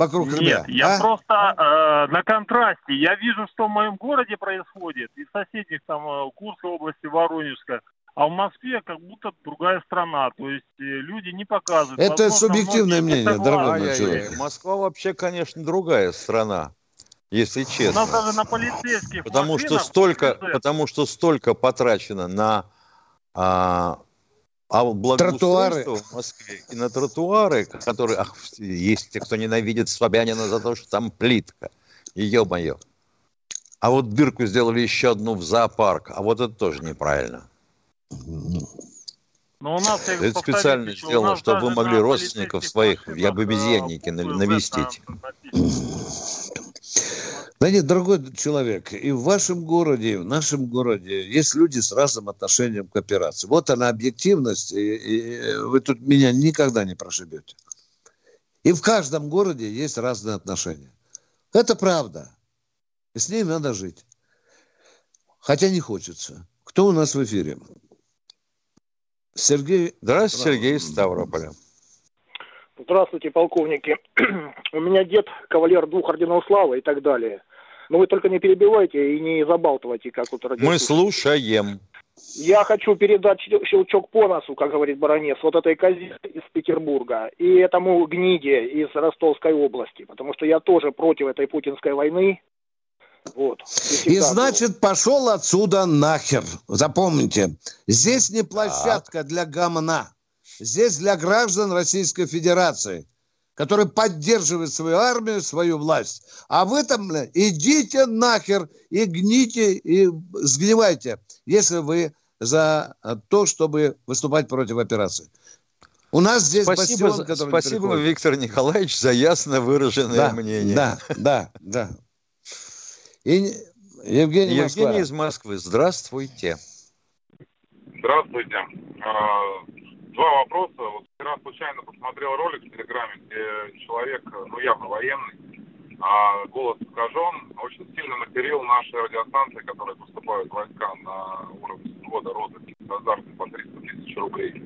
Вокруг Нет, я а? просто э, на контрасте. Я вижу, что в моем городе происходит, и в соседних там э, Курской области, Воронежской. А в Москве как будто другая страна. То есть э, люди не показывают. Это Возможно, субъективное мнение, дорогой мой человек. Москва вообще, конечно, другая страна если честно. У даже на полицейских потому что столько, потому что столько потрачено на а, а тротуары в Москве и на тротуары, которые ах, есть те, кто ненавидит Собянина за то, что там плитка. Мое. А вот дырку сделали еще одну в зоопарк, а вот это тоже неправильно. Но у нас, это специально сделано, чтобы вы могли родственников своих, я бы обезьянники, навестить. Нет, дорогой человек, и в вашем городе, и в нашем городе есть люди с разным отношением к операции. Вот она объективность, и, и вы тут меня никогда не прошибете. И в каждом городе есть разные отношения. Это правда. И с ней надо жить. Хотя не хочется. Кто у нас в эфире? Сергей. Здравствуйте, Сергей Ставрополя. Здравствуйте, полковники. У меня дед кавалер двух орденов славы и так далее. Но вы только не перебивайте и не забалтывайте, как вот Мы слушаем. Я хочу передать щелчок по носу, как говорит баронец, вот этой козе из Петербурга и этому гниде из Ростовской области, потому что я тоже против этой путинской войны. Вот. И, и значит, был. пошел отсюда нахер. Запомните, здесь не площадка для гамна. Здесь для граждан Российской Федерации, которые поддерживают свою армию, свою власть. А вы там, бля, идите нахер и гните, и сгнивайте, если вы за то, чтобы выступать против операции. У нас здесь спасибо, бастион, который Спасибо, Виктор Николаевич, за ясно выраженное да, мнение. Да, да, да. И Евгений, Евгений из Москвы, здравствуйте. Здравствуйте. А, два вопроса. Вот вчера случайно посмотрел ролик в Телеграме, где человек, ну явно военный, а голос искажен, очень сильно материл наши радиостанции, которые поступают в войска на уровне взвода роты стандартный по 300 тысяч рублей.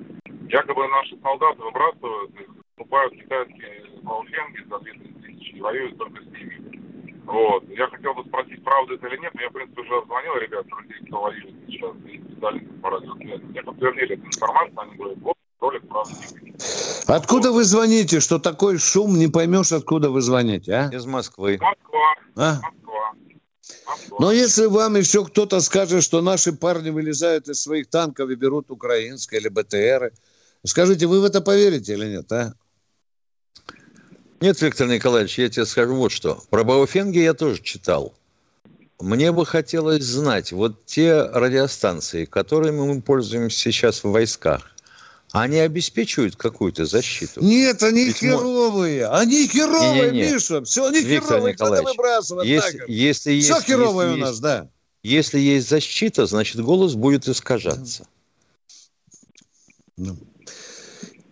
Якобы наши солдаты выбрасывают их, покупают китайские баушенги за 200 тысяч и воюют только с. Вот. Я хотел бы спросить, правда это или нет, но я, в принципе, уже звонил ребят, друзей, кто воюет сейчас, и специалисты по радиосвязи. Мне подтвердили эту информацию, они говорят, вот, ролик правдивый. Откуда вы звоните? Что такой шум, не поймешь, откуда вы звоните, а? Из Москвы. Москва. А? Москва. Но если вам еще кто-то скажет, что наши парни вылезают из своих танков и берут украинское или БТРы, скажите, вы в это поверите или нет, а? Нет, Виктор Николаевич, я тебе скажу вот что. Про Бауфенги я тоже читал. Мне бы хотелось знать, вот те радиостанции, которыми мы пользуемся сейчас в войсках, они обеспечивают какую-то защиту? Нет, они Ведь херовые. Мы... Они херовые, не, не, не. Миша. Все, они Виктор херовые. Николаевич, если, если Все есть, херовое если у нас, есть, да. Если есть защита, значит, голос будет искажаться. Ну.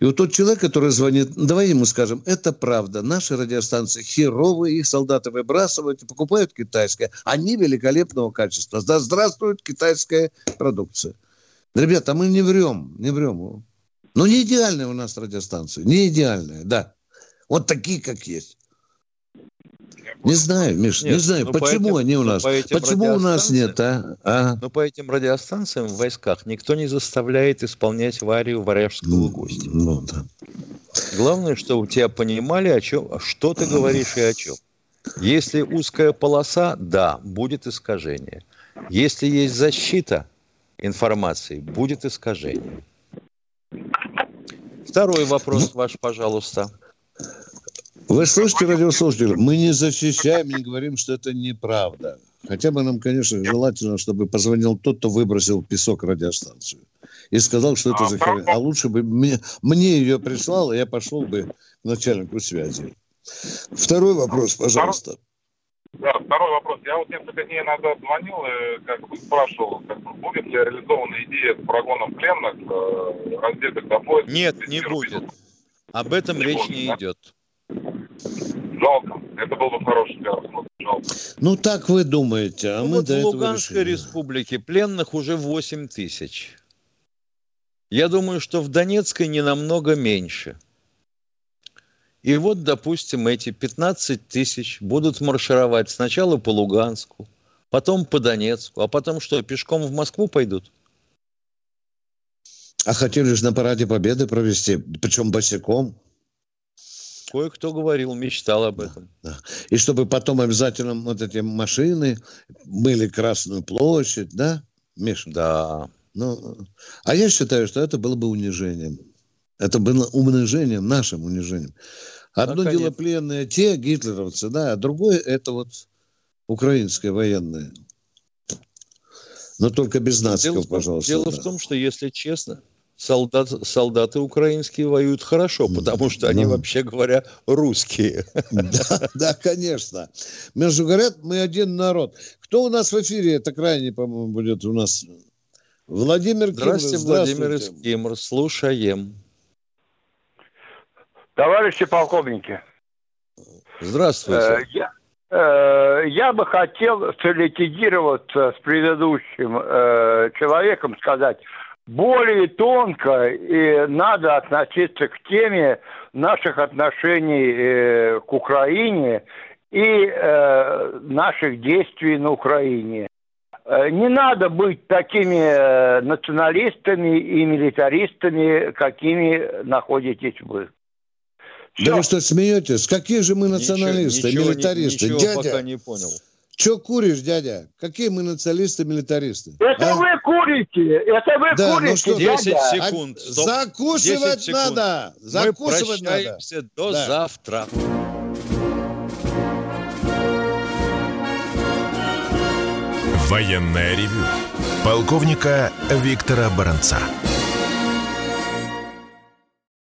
И вот тот человек, который звонит, давай ему скажем, это правда. Наши радиостанции херовые, их солдаты выбрасывают и покупают китайское. Они великолепного качества. Да здравствует китайская продукция. Ребята, мы не врем, не врем. Ну, не идеальные у нас радиостанции, не идеальные, да. Вот такие, как есть. Не знаю, Миш, нет, не знаю, ну, почему этим, они у нас, почему у нас нет, а? а? Ну, по этим радиостанциям в войсках никто не заставляет исполнять варию варяжского ну, гостя. Ну, да. Главное, что у тебя понимали, о чем, что ты говоришь и о чем. Если узкая полоса, да, будет искажение. Если есть защита информации, будет искажение. Второй вопрос ну, ваш, пожалуйста. Вы слышите, радиослушатели, мы не защищаем, не говорим, что это неправда. Хотя бы нам, конечно, желательно, чтобы позвонил тот, кто выбросил песок радиостанцию. И сказал, что это за херня. А лучше бы мне, мне ее прислал, и я пошел бы к начальнику связи. Второй вопрос, пожалуйста. Да, второй вопрос. Я вот несколько дней назад звонил и как бы спрашивал, как бы, будет ли реализована идея с прогоном пленных, э, раздетых до пояса. Нет, не будет. Об этом не речь будет, не да? идет. Жалко. Это был бы хороший пиар. Жалко. Ну, так вы думаете. А ну, мы вот до в Луганской республике пленных уже 8 тысяч. Я думаю, что в Донецкой не намного меньше. И вот, допустим, эти 15 тысяч будут маршировать сначала по Луганску, потом по Донецку, а потом что, пешком в Москву пойдут? А хотели же на параде Победы провести, причем босиком. Кое-кто говорил, мечтал об этом. Да, да. И чтобы потом обязательно вот эти машины были Красную площадь, да, Миша? Да. Ну, а я считаю, что это было бы унижением. Это было унижением, нашим унижением. Одно дело пленные те, гитлеровцы, да, а другое это вот украинское военное. Но только без нациков, дело пожалуйста. Дело да. в том, что, если честно, солдат, солдаты украинские воюют хорошо, потому что они, вообще говоря, русские. Да, да, конечно. Между говорят, мы один народ. Кто у нас в эфире? Это крайне, по-моему, будет у нас. Владимир Кимр. Здравствуйте, Владимир Кимр. Слушаем. Товарищи полковники. Здравствуйте. Э, я, э, я бы хотел солидизироваться с предыдущим э, человеком, сказать, более тонко и надо относиться к теме наших отношений э, к Украине и э, наших действий на Украине. Э, не надо быть такими э, националистами и милитаристами, какими находитесь вы. Все. Да вы что, смеетесь? Какие же мы националисты, ничего, милитаристы? Ничего Дядя, пока не понял. Че куришь, дядя? Какие мы националисты, милитаристы? Это а? вы курите! Это вы да, курите, ну что, 10 дядя. секунд. Стоп. Закусывать 10 секунд. надо! Закусывать Мы прощаемся надо. до да. завтра. Военная ревю. Полковника Виктора Баранца.